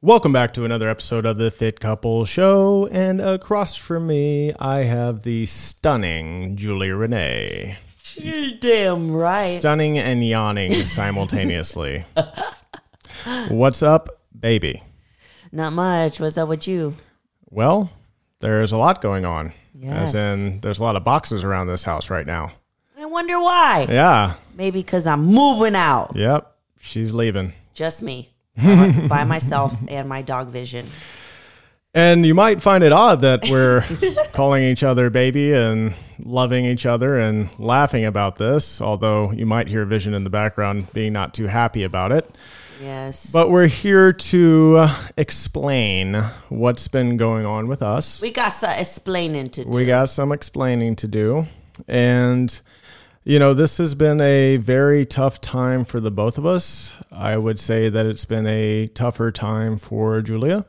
Welcome back to another episode of the Fit Couple Show. And across from me, I have the stunning Julie Renee. You're damn right. Stunning and yawning simultaneously. What's up, baby? Not much. What's up with you? Well, there's a lot going on. Yes. As in, there's a lot of boxes around this house right now. I wonder why. Yeah. Maybe because I'm moving out. Yep. She's leaving. Just me. By, myself and my dog vision. And you might find it odd that we're calling each other baby and loving each other and laughing about this, although you might hear Vision in the background being not too happy about it. Yes. But we're here to uh, explain what's been going on with us. we got some explaining to do. We got some explaining to do. And, you know, this has been a very tough time for the both of us. I would say that it's been a tougher time for Julia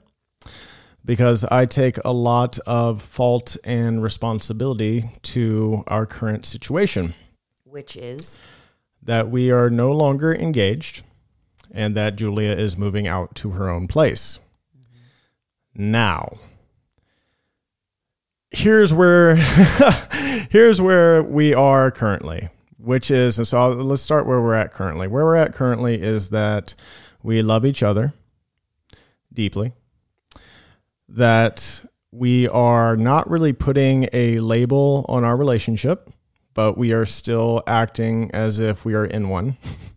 because I take a lot of fault and responsibility to our current situation which is that we are no longer engaged and that Julia is moving out to her own place. Mm-hmm. Now, here's where here's where we are currently, which is and so I'll, let's start where we're at currently. Where we're at currently is that we love each other deeply. That we are not really putting a label on our relationship, but we are still acting as if we are in one.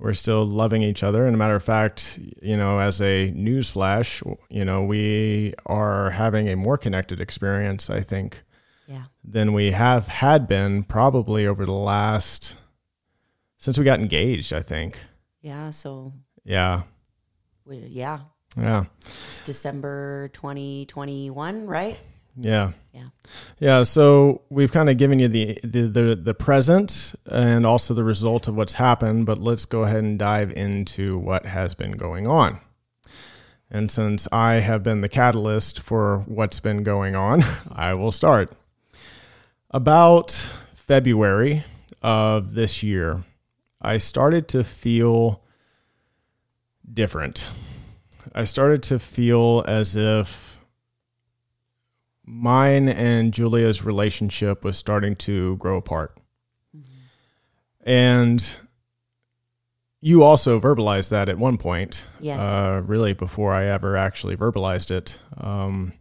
We're still loving each other. And a matter of fact, you know, as a news flash, you know, we are having a more connected experience, I think, yeah. than we have had been probably over the last since we got engaged, I think. Yeah. So Yeah. we, yeah. Yeah. It's December 2021, right? Yeah. Yeah. Yeah, so we've kind of given you the, the the the present and also the result of what's happened, but let's go ahead and dive into what has been going on. And since I have been the catalyst for what's been going on, I will start. About February of this year, I started to feel different. I started to feel as if mine and Julia's relationship was starting to grow apart. And you also verbalized that at one point. Yes. Uh, really, before I ever actually verbalized it. Um,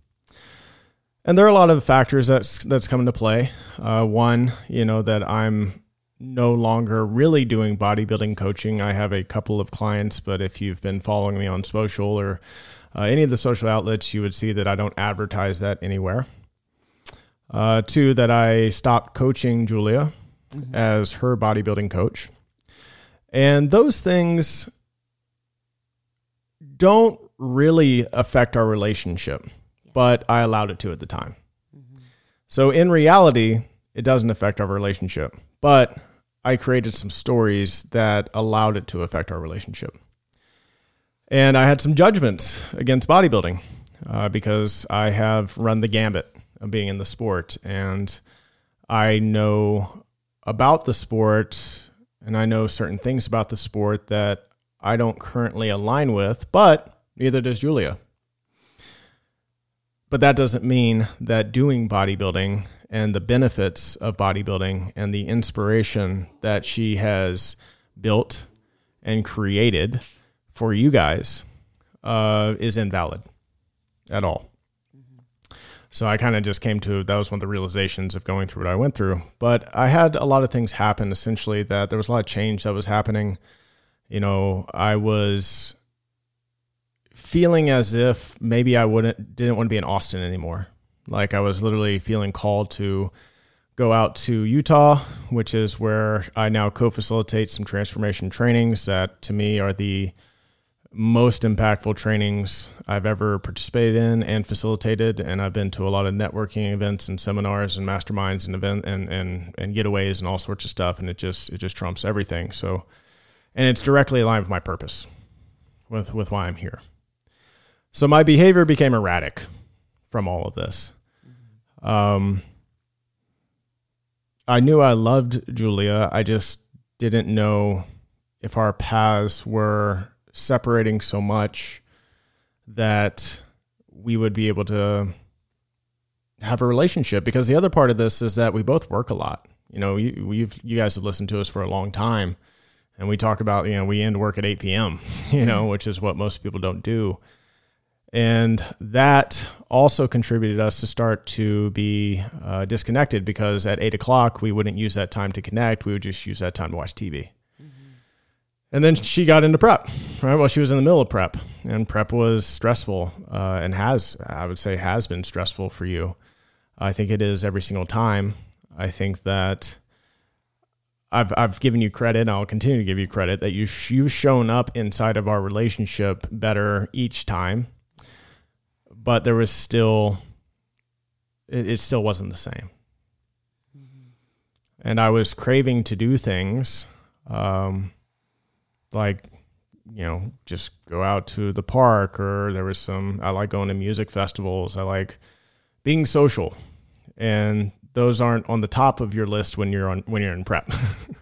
and there are a lot of factors that's that's come into play. Uh, one, you know, that I'm no longer really doing bodybuilding coaching. I have a couple of clients, but if you've been following me on social or uh, any of the social outlets, you would see that I don't advertise that anywhere. Uh, two, that I stopped coaching Julia as her bodybuilding coach. And those things don't really affect our relationship, but I allowed it to at the time. So in reality, it doesn't affect our relationship, but I created some stories that allowed it to affect our relationship. And I had some judgments against bodybuilding uh, because I have run the gambit of being in the sport and I know about the sport and I know certain things about the sport that I don't currently align with, but neither does Julia. But that doesn't mean that doing bodybuilding and the benefits of bodybuilding and the inspiration that she has built and created for you guys uh, is invalid at all. So I kind of just came to that was one of the realizations of going through what I went through. But I had a lot of things happen essentially that there was a lot of change that was happening. You know, I was feeling as if maybe I wouldn't didn't want to be in Austin anymore. Like I was literally feeling called to go out to Utah, which is where I now co-facilitate some transformation trainings that to me are the most impactful trainings I've ever participated in and facilitated. And I've been to a lot of networking events and seminars and masterminds and event and, and, and getaways and all sorts of stuff. And it just, it just trumps everything. So, and it's directly aligned with my purpose with, with why I'm here. So my behavior became erratic from all of this. Um, I knew I loved Julia. I just didn't know if our paths were separating so much that we would be able to have a relationship because the other part of this is that we both work a lot. You know, you, we've you guys have listened to us for a long time, and we talk about you know we end work at eight p.m. You know, which is what most people don't do, and that also contributed us to start to be uh, disconnected because at eight o'clock we wouldn't use that time to connect; we would just use that time to watch TV. And then she got into prep, right? Well, she was in the middle of prep, and prep was stressful, uh, and has, I would say, has been stressful for you. I think it is every single time. I think that I've I've given you credit, and I'll continue to give you credit that you you've shown up inside of our relationship better each time, but there was still it, it still wasn't the same, and I was craving to do things. Um, like you know just go out to the park or there was some i like going to music festivals. I like being social. And those aren't on the top of your list when you're on when you're in prep.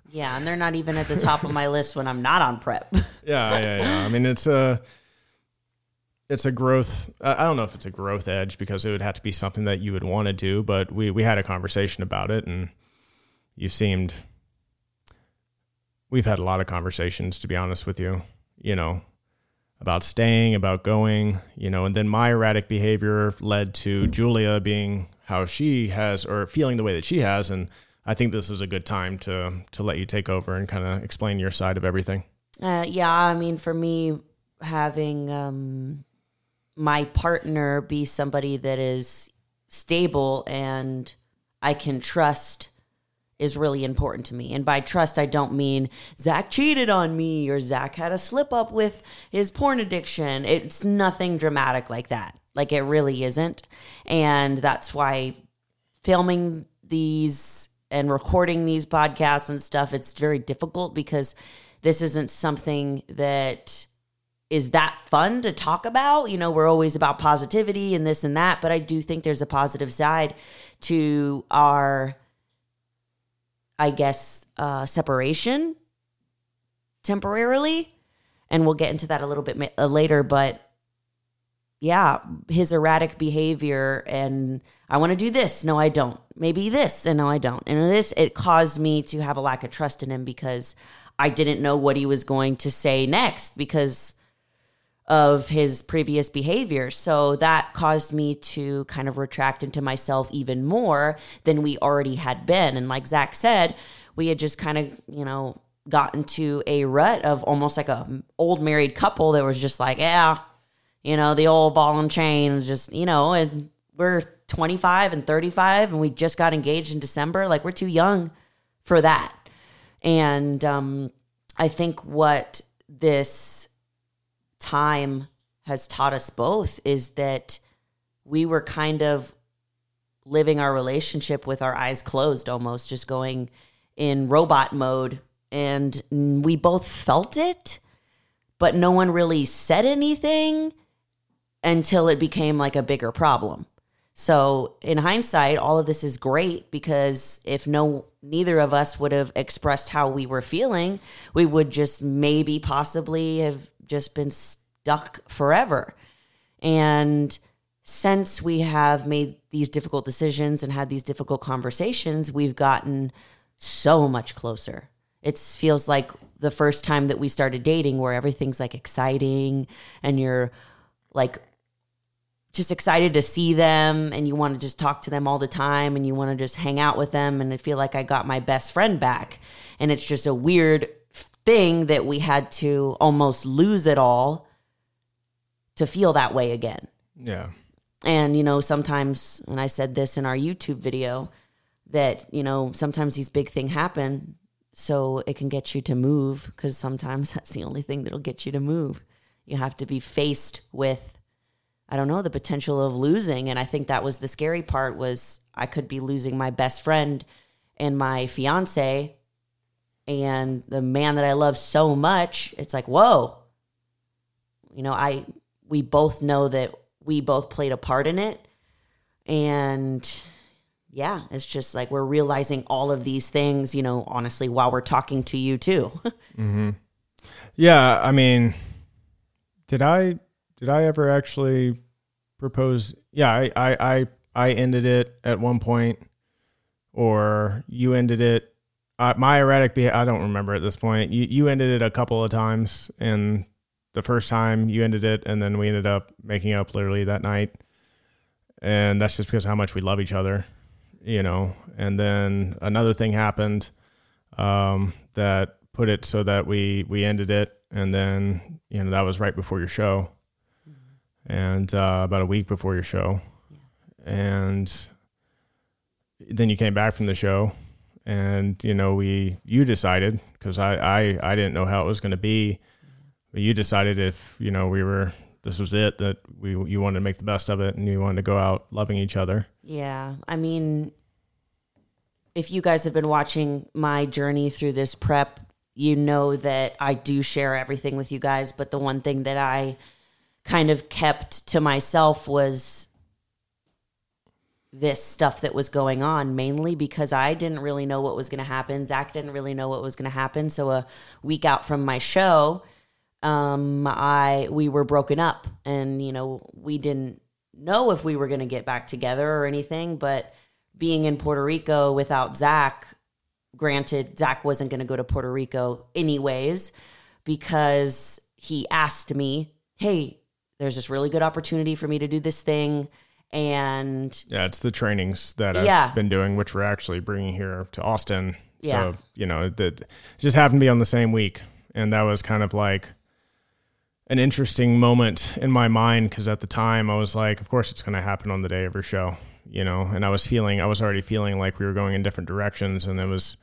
Yeah, and they're not even at the top of my list when I'm not on prep. yeah yeah yeah. I mean it's a it's a growth i I don't know if it's a growth edge because it would have to be something that you would want to do but we we had a conversation about it and you seemed we've had a lot of conversations to be honest with you you know about staying about going you know and then my erratic behavior led to julia being how she has or feeling the way that she has and i think this is a good time to to let you take over and kind of explain your side of everything. Uh, yeah, I mean, for me, having um, my partner be somebody that is stable and I can trust is really important to me. And by trust, I don't mean Zack cheated on me or Zack had a slip up with his porn addiction. It's nothing dramatic like that. Like it really isn't. And that's why filming these and recording these podcasts and stuff, it's very difficult because this isn't something that is that fun to talk about. You know, we're always about positivity and this and that, but I do think there's a positive side to our, I guess, uh, separation temporarily. And we'll get into that a little bit ma- uh, later, but yeah, his erratic behavior and I want to do this. No, I don't. Maybe this and no, I don't. And this, it caused me to have a lack of trust in him because I didn't know what he was going to say next because of his previous behavior. So that caused me to kind of retract into myself even more than we already had been. And like Zack said, we had just kind of, you know, got into a rut of almost like a old married couple that was just like, yeah, you know, the old ball and chain, just, you know, and we're 25 and 35 and we just got engaged in December. Like we're too young for that. And um, I think what this time has taught us both is that we were kind of living our relationship with our eyes closed almost, just going in robot mode. And we both felt it, but no one really said anything until it became like a bigger problem. So in hindsight, all of this is great because if no neither of us would have expressed how we were feeling, we would just maybe possibly have just been stuck forever. And since we have made these difficult decisions and had these difficult conversations, we've gotten so much closer. It feels like the first time that we started dating where everything's like exciting and you're like just excited to see them and you want to just talk to them all the time and you want to just hang out with them and I feel like I got my best friend back and it's just a weird thing that we had to almost lose it all to feel that way again. yeah And you know, sometimes and I said this in our YouTube video that, you know, sometimes these big things happen so it can get you to move cuz sometimes that's the only thing that'll get you to move. You have to be faced with I don't know, the potential of losing. And I think that was the scary part was I could be losing my best friend and my fiance and the man that I love so much. It's like, whoa. You know, I we both know that we both played a part in it. And yeah, it's just like we're realizing all of these things, you know, honestly, while we're talking to you too. Mm-hmm. Yeah, I mean, did I did I ever actually propose? Yeah, I, I, I, I ended it at one point, or you ended it. Uh, my erratic behavior, I don't remember at this point. You, you ended it a couple of times, and the first time you ended it, and then we ended up making up literally that night. And that's just because how much we love each other, you know. And then another thing happened um, that put it so that we we ended it, and then you know that was right before your show, and uh, about a week before your show, and then you came back from the show, and you know we you decided because I, I I didn't know how it was going to be, but you decided if you know we were this was it that we you wanted to make the best of it and you wanted to go out loving each other. Yeah. I mean, if you guys have been watching my journey through this prep, you know that I do share everything with you guys. But the one thing that I kind of kept to myself was this stuff that was going on, mainly because I didn't really know what was going to happen. Zack didn't really know what was going to happen. So a week out from my show, um, I we were broken up, and you know we didn't know if we were going to get back together or anything. But being in Puerto Rico without Zack, granted, Zack wasn't going to go to Puerto Rico anyways because he asked me, "Hey, there's this really good opportunity for me to do this thing." And Yeah, it's the trainings that I've Yeah. been doing, which we're actually bringing here to Austin. Yeah. So, you know, that just happened to be on the same week. And that was kind of like an interesting moment in my mind because at the time I was like, of course it's going to happen on the day of your show, you know, and I was feeling, I was already feeling like we were going in different directions. And it was,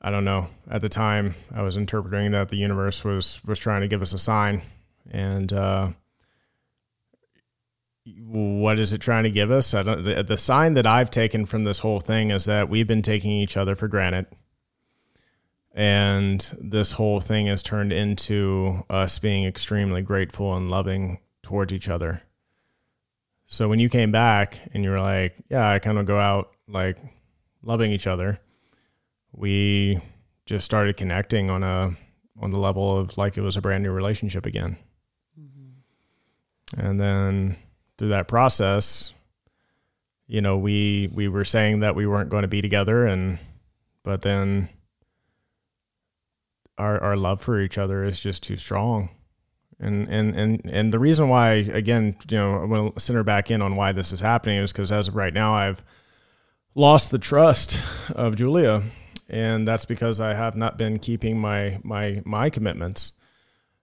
I don't know, at the time I was interpreting that the universe was, was trying to give us a sign. And, uh, what is it trying to give us? I don't, the, the sign that I've taken from this whole thing is that we've been taking each other for granted. And this whole thing has turned into us being extremely grateful and loving towards each other. So when you came back and you were like, yeah, I kind of go out like loving each other, we just started connecting on a on the level of like it was a brand new relationship again. Mm-hmm. And then through that process, you know, we we were saying that we weren't going to be together and but then our our love for each other is just too strong. And and and and the reason why again, you know, I'm going to center back in on why this is happening is because as of right now I've lost the trust of Julia and that's because I have not been keeping my my my commitments.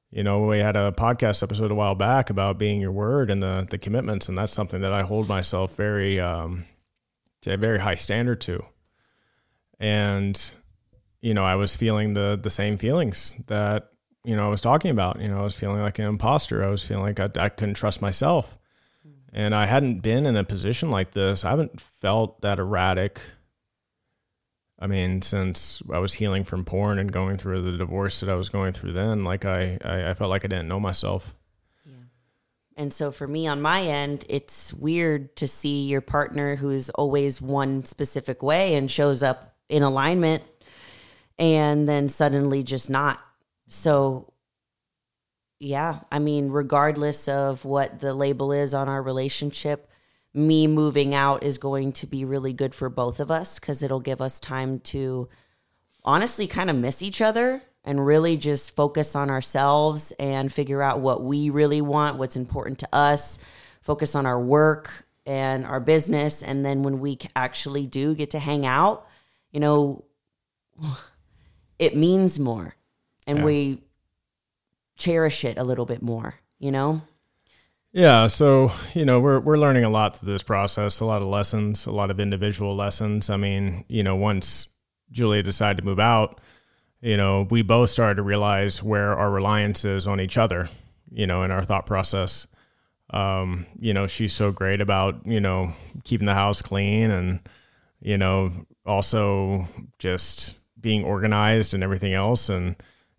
You know, we had a podcast episode a while back about being your word and the the commitments, and that's something that I hold myself very um, to a very high standard to. And you know, I was feeling the the same feelings that you know I was talking about. You know, I was feeling like an imposter. I was feeling like I, I couldn't trust myself, and I hadn't been in a position like this. I haven't felt that erratic. I mean, since I was healing from porn and going through the divorce that I was going through then, like I, I, I felt like I didn't know myself. And so for me on my end, it's weird to see your partner who's always one specific way and shows up in alignment and then suddenly just not. So yeah, I mean, regardless of what the label is on our relationship, me moving out is going to be really good for both of us because it'll give us time to honestly kind of miss each other and really just focus on ourselves and figure out what we really want, what's important to us, focus on our work and our business. And then when we actually do get to hang out, you know, it means more and Yeah. we cherish it a little bit more, you know? Yeah, so you know we're we're learning a lot through this process, a lot of lessons, a lot of individual lessons. I mean, you know, once Julia decided to move out, you know, we both started to realize where our reliance is on each other, you know, in our thought process. Um, you know, she's so great about, you know, keeping the house clean and, you know, also just being organized and everything else. And,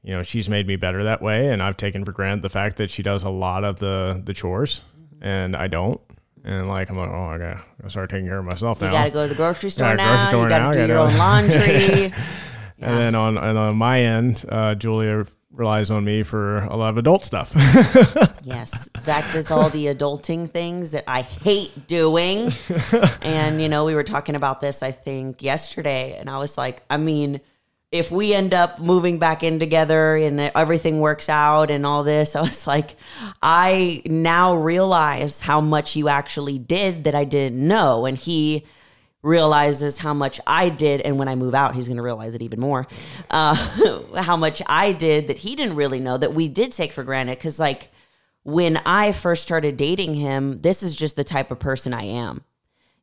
you know, she's made me better that way. And I've taken for granted the fact that she does a lot of the, the chores and I don't. And like, I'm like, oh, I gotta, I start taking care of myself now. You got to go to the grocery store Yeah, now. grocery store you got now, to do gotta- your own laundry. And then on and on my end, uh, Julia relies on me for a lot of adult stuff. yes, Zack does all the adulting things that I hate doing. and you know, we were talking about this I think yesterday, and I was like, I mean if we end up moving back in together and everything works out and all this, I was like, I now realize how much you actually did that I didn't know. And he realizes how much I did. And when I move out, he's going to realize it even more. Uh, how much I did that he didn't really know that we did take for granted. Cause like when I first started dating him, this is just the type of person I am.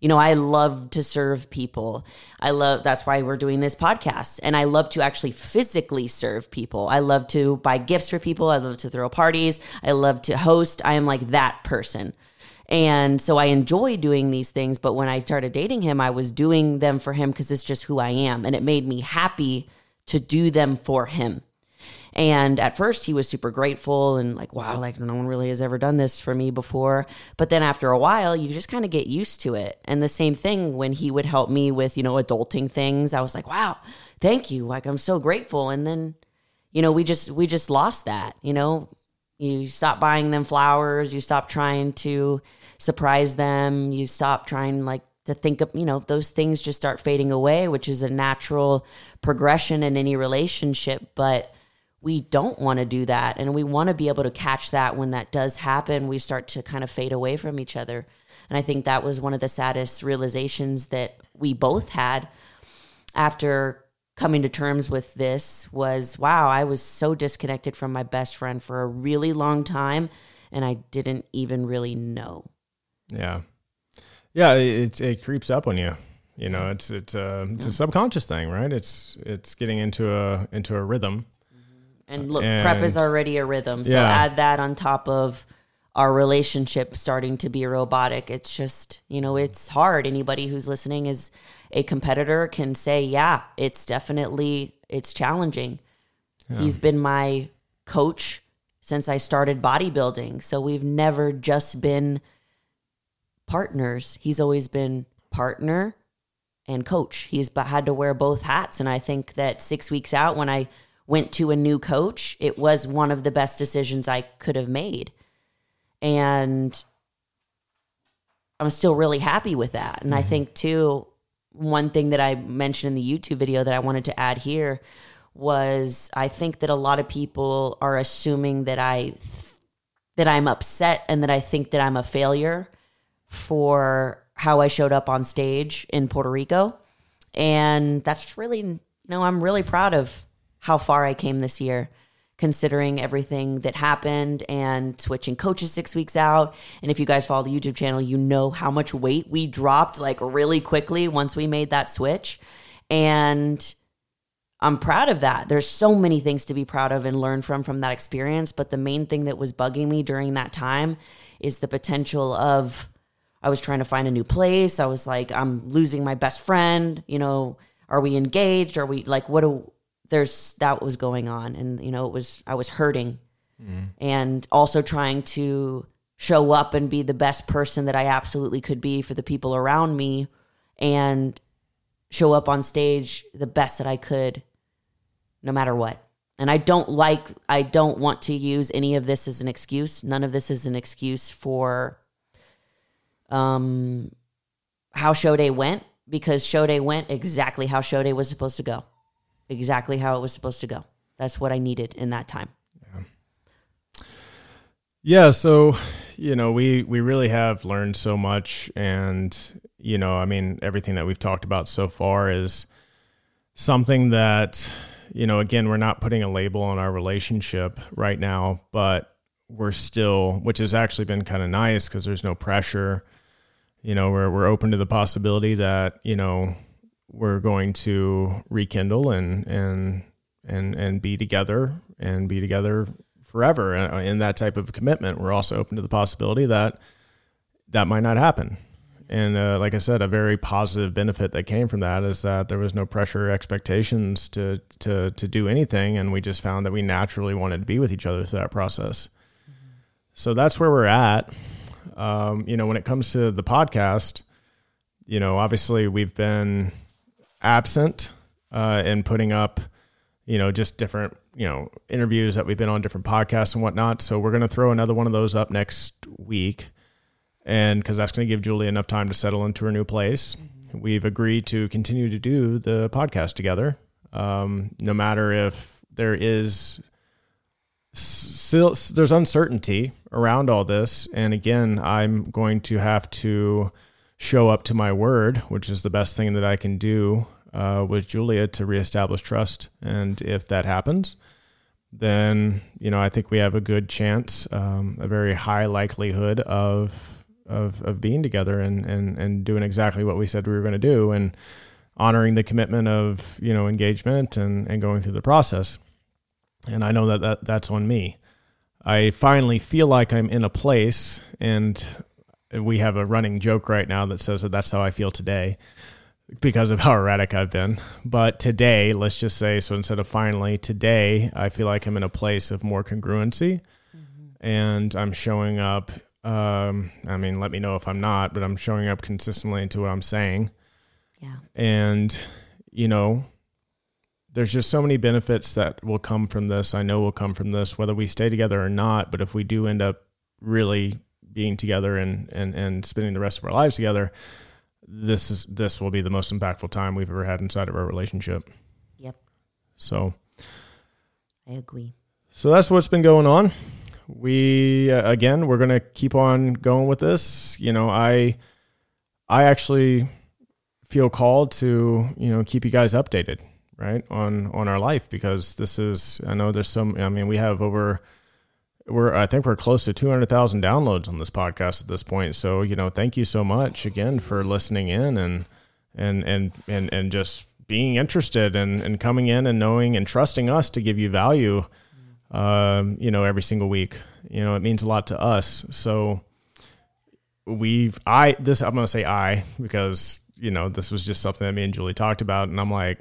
You know, I love to serve people. I love that's why we're doing this podcast. And I love to actually physically serve people. I love to buy gifts for people. I love to throw parties. I love to host. I am like that person. And so I enjoy doing these things. But when I started dating him, I was doing them for him because it's just who I am. And it made me happy to do them for him. And at first, he was super grateful and like, wow, like no one really has ever done this for me before. But then after a while, you just kind of get used to it. And the same thing when he would help me with, you know, adulting things, I was like, wow, thank you. Like, I'm so grateful. And then, you know, we just, we just lost that, you know, you stop buying them flowers, you stop trying to surprise them, you stop trying like to think of, you know, those things just start fading away, which is a natural progression in any relationship. But we don't want to do that and we want to be able to catch that when that does happen we start to kind of fade away from each other. And i think that was one of the saddest realizations that we both had after coming to terms with this was wow i was so disconnected from my best friend for a really long time and i didn't even really know. Yeah. Yeah it, it creeps up on you you know it's it's a it's a subconscious thing right? It's it's getting into a into a rhythm and look, and, prep is already a rhythm. So yeah. add that on top of our relationship starting to be robotic. It's just, you know, it's hard. Anybody who's listening is a competitor can say, yeah, it's definitely it's challenging. Yeah. He's been my coach since I started bodybuilding. So we've never just been partners. He's always been partner and coach. He's had to wear both hats and I think that 6 weeks out when I went to a new coach, it was one of the best decisions I could have made. And I'm still really happy with that. And mm-hmm. I think, too, one thing that I mentioned in the YouTube video that I wanted to add here was I think that a lot of people are assuming that I that I'm upset and that I think that I'm a failure for how I showed up on stage in Puerto Rico. And that's really you know, I'm really proud of how far I came this year, considering everything that happened and switching coaches six weeks out. And if you guys follow the YouTube channel, you know how much weight we dropped like really quickly once we made that switch. And I'm proud of that. There's so many things to be proud of and learn from from that experience, but the main thing that was bugging me during that time is the potential of I was trying to find a new place. I was like I'm losing my best friend, you know, are we engaged? Are we like what do there's that was going on and you know it was i was hurting mm. and also trying to show up and be the best person that i absolutely could be for the people around me and show up on stage the best that i could no matter what. And i don't like i don't want to use any of this as an excuse. None of this is an excuse for um how show day went because show day went exactly how show day was supposed to go exactly how it was supposed to go. That's what I needed in that time. Yeah. Yeah, so you know, we we really have learned so much and you know, I mean, everything that we've talked about so far is something that you know, again, we're not putting a label on our relationship right now, but we're still which has actually been kind of nice cuz there's no pressure. You know, we're we're open to the possibility that, you know, we're going to rekindle and and and and be together and be together forever uh, in that type of commitment. We're also open to the possibility that that might not happen. And uh, like i said a very positive benefit that came from that is that there was no pressure expectations to to to do anything and we just found that we naturally wanted to be with each other through that process. Mm-hmm. so that's where we're at. Um, you know when it comes to the podcast you know obviously we've been absent uh, and putting up, you know, just different you know interviews that we've been on different podcasts and whatnot. So we're going to throw another one of those up next week, and because that's going to give Julie enough time to settle into her new place. Mm-hmm. We've agreed to continue to do the podcast together, um, no matter if there is still there's uncertainty around all this, and again, I'm going to have to show up to my word, which is the best thing that I can do uh, with Julia to reestablish trust. And if that happens, then you know I think we have a good chance, um, a very high likelihood of of of being together and and and doing exactly what we said we were going to do and honoring the commitment of you know engagement and and going through the process. And I know that, that that's on me. I finally feel like I'm in a place, and we have a running joke right now that says that that's how I feel today because of how erratic I've been. But today, let's just say, so instead of finally, today, I feel like I'm in a place of more congruency mm-hmm. and I'm showing up. Um, I mean, let me know if I'm not, but I'm showing up consistently into what I'm saying. Yeah. And, you know, there's just so many benefits that will come from this. I know will come from this, whether we stay together or not. But if we do end up really being together and, and, and spending the rest of our lives together, this is this will be the most impactful time we've ever had inside of our relationship. Yep. So I agree. So that's what's been going on. We uh, again, we're going to keep on going with this. You know, I I actually feel called to, you know, keep you guys updated, right? On on our life because this is I know there's some I mean, we have over we're I think we're close to 200,000 downloads on this podcast at this point. So, you know, thank you so much again for listening in and and and and and just being interested and and coming in and knowing and trusting us to give you value um, you know, every single week. You know, it means a lot to us. So we've I this I'm going to say I because, you know, this was just something that me and Julie talked about and I'm like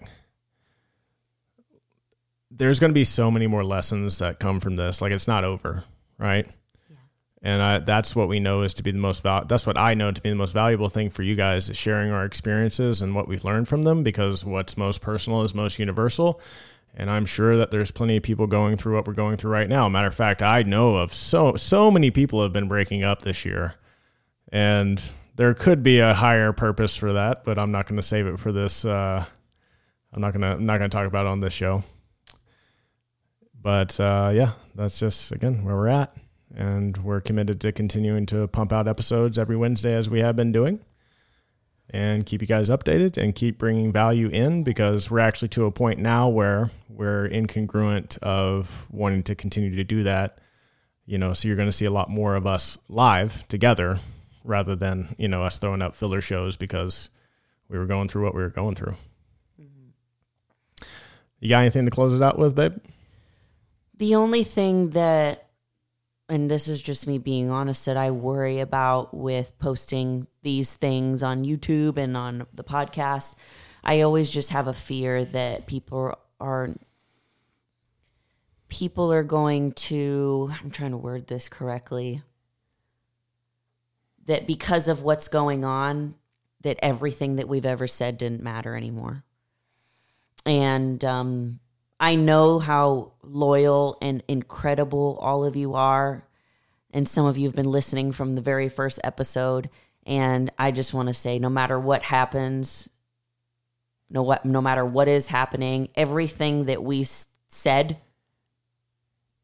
there's going to be so many more lessons that come from this. Like it's not over, right? Yeah. And I, that's what we know is to be the most val- that's what I know to be the most valuable thing for you guys is sharing our experiences and what we've learned from them because what's most personal is most universal. And I'm sure that there's plenty of people going through what we're going through right now. Matter of fact, I know of so so many people have been breaking up this year. And there could be a higher purpose for that, but I'm not going to save it for this uh, I'm not going to I'm not going to talk about it on this show. But uh, yeah, that's just again where we're at, and we're committed to continuing to pump out episodes every Wednesday as we have been doing, and keep you guys updated and keep bringing value in because we're actually to a point now where we're incongruent of wanting to continue to do that. You know, so you're going to see a lot more of us live together rather than you know us throwing up filler shows because we were going through what we were going through. Mm-hmm. You got anything to close it out with, babe? The only thing that, and this is just me being honest, that I worry about with posting these things on YouTube and on the podcast, I always just have a fear that people are people are going to I'm trying to word this correctly that because of what's going on that everything that we've ever said didn't matter anymore. And um I know how loyal and incredible all of you are. And some of you have been listening from the very first episode. And I just want to say no matter what happens, no, what, no matter what is happening, everything that we said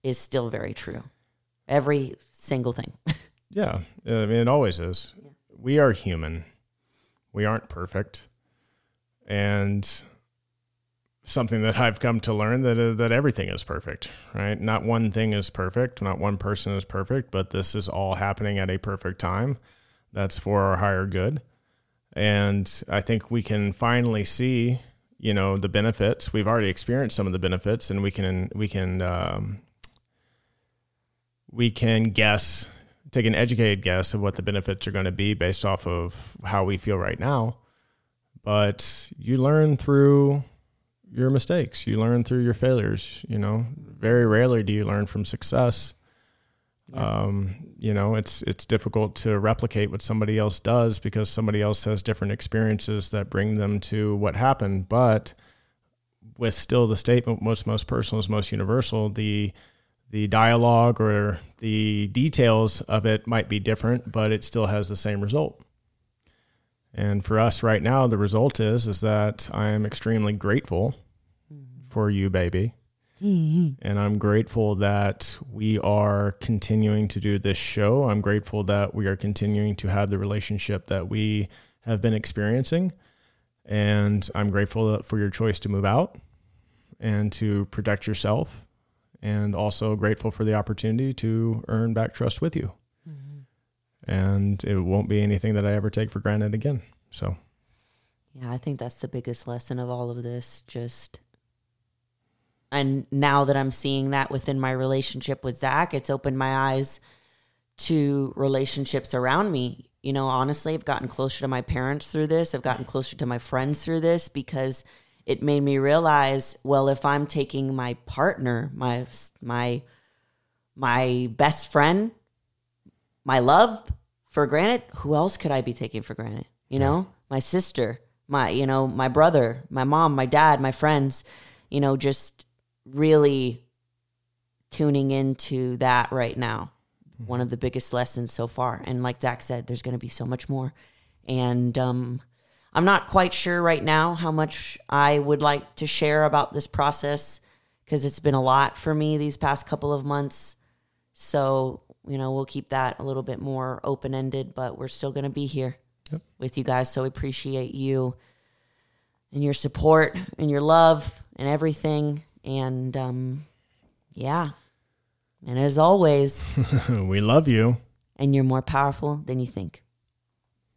is still very true. Every single thing. yeah. I mean, it always is. Yeah. We are human, we aren't perfect. And something that I've come to learn that uh, that everything is perfect, right? Not one thing is perfect, not one person is perfect, but this is all happening at a perfect time. That's for our higher good. And I think we can finally see, you know, the benefits. We've already experienced some of the benefits, and we can we can um, we can guess, take an educated guess of what the benefits are going to be based off of how we feel right now. But you learn through your mistakes. You learn through your failures. You know, very rarely do you learn from success. Yeah. Um, you know, it's it's difficult to replicate what somebody else does because somebody else has different experiences that bring them to what happened. But with still the statement most most personal is most universal. The the dialogue or the details of it might be different, but it still has the same result. And for us right now, the result is is that I am extremely grateful for you, baby. and I'm grateful that we are continuing to do this show. I'm grateful that we are continuing to have the relationship that we have been experiencing. And I'm grateful for your choice to move out and to protect yourself. And also grateful for the opportunity to earn back trust with you. Mm-hmm. And it won't be anything that I ever take for granted again. So, Yeah, I think that's the biggest lesson of all of this. Just, and now that I'm seeing that within my relationship with Zack, it's opened my eyes to relationships around me. You know, honestly, I've gotten closer to my parents through this. I've gotten closer to my friends through this because it made me realize, well, if I'm taking my partner, my my my best friend, my love for granted, who else could I be taking for granted? You know, my sister, my you know, my brother, my mom, my dad, my friends, you know, just really tuning into that right now. One of the biggest lessons so far. And like Zack said, there's going to be so much more. And um, I'm not quite sure right now how much I would like to share about this process because it's been a lot for me these past couple of months. So, you know, we'll keep that a little bit more open ended, but we're still going to be here Yep. with you guys. So we appreciate you and your support and your love and everything. And um, yeah. And as always, we love you. and you're more powerful than you think.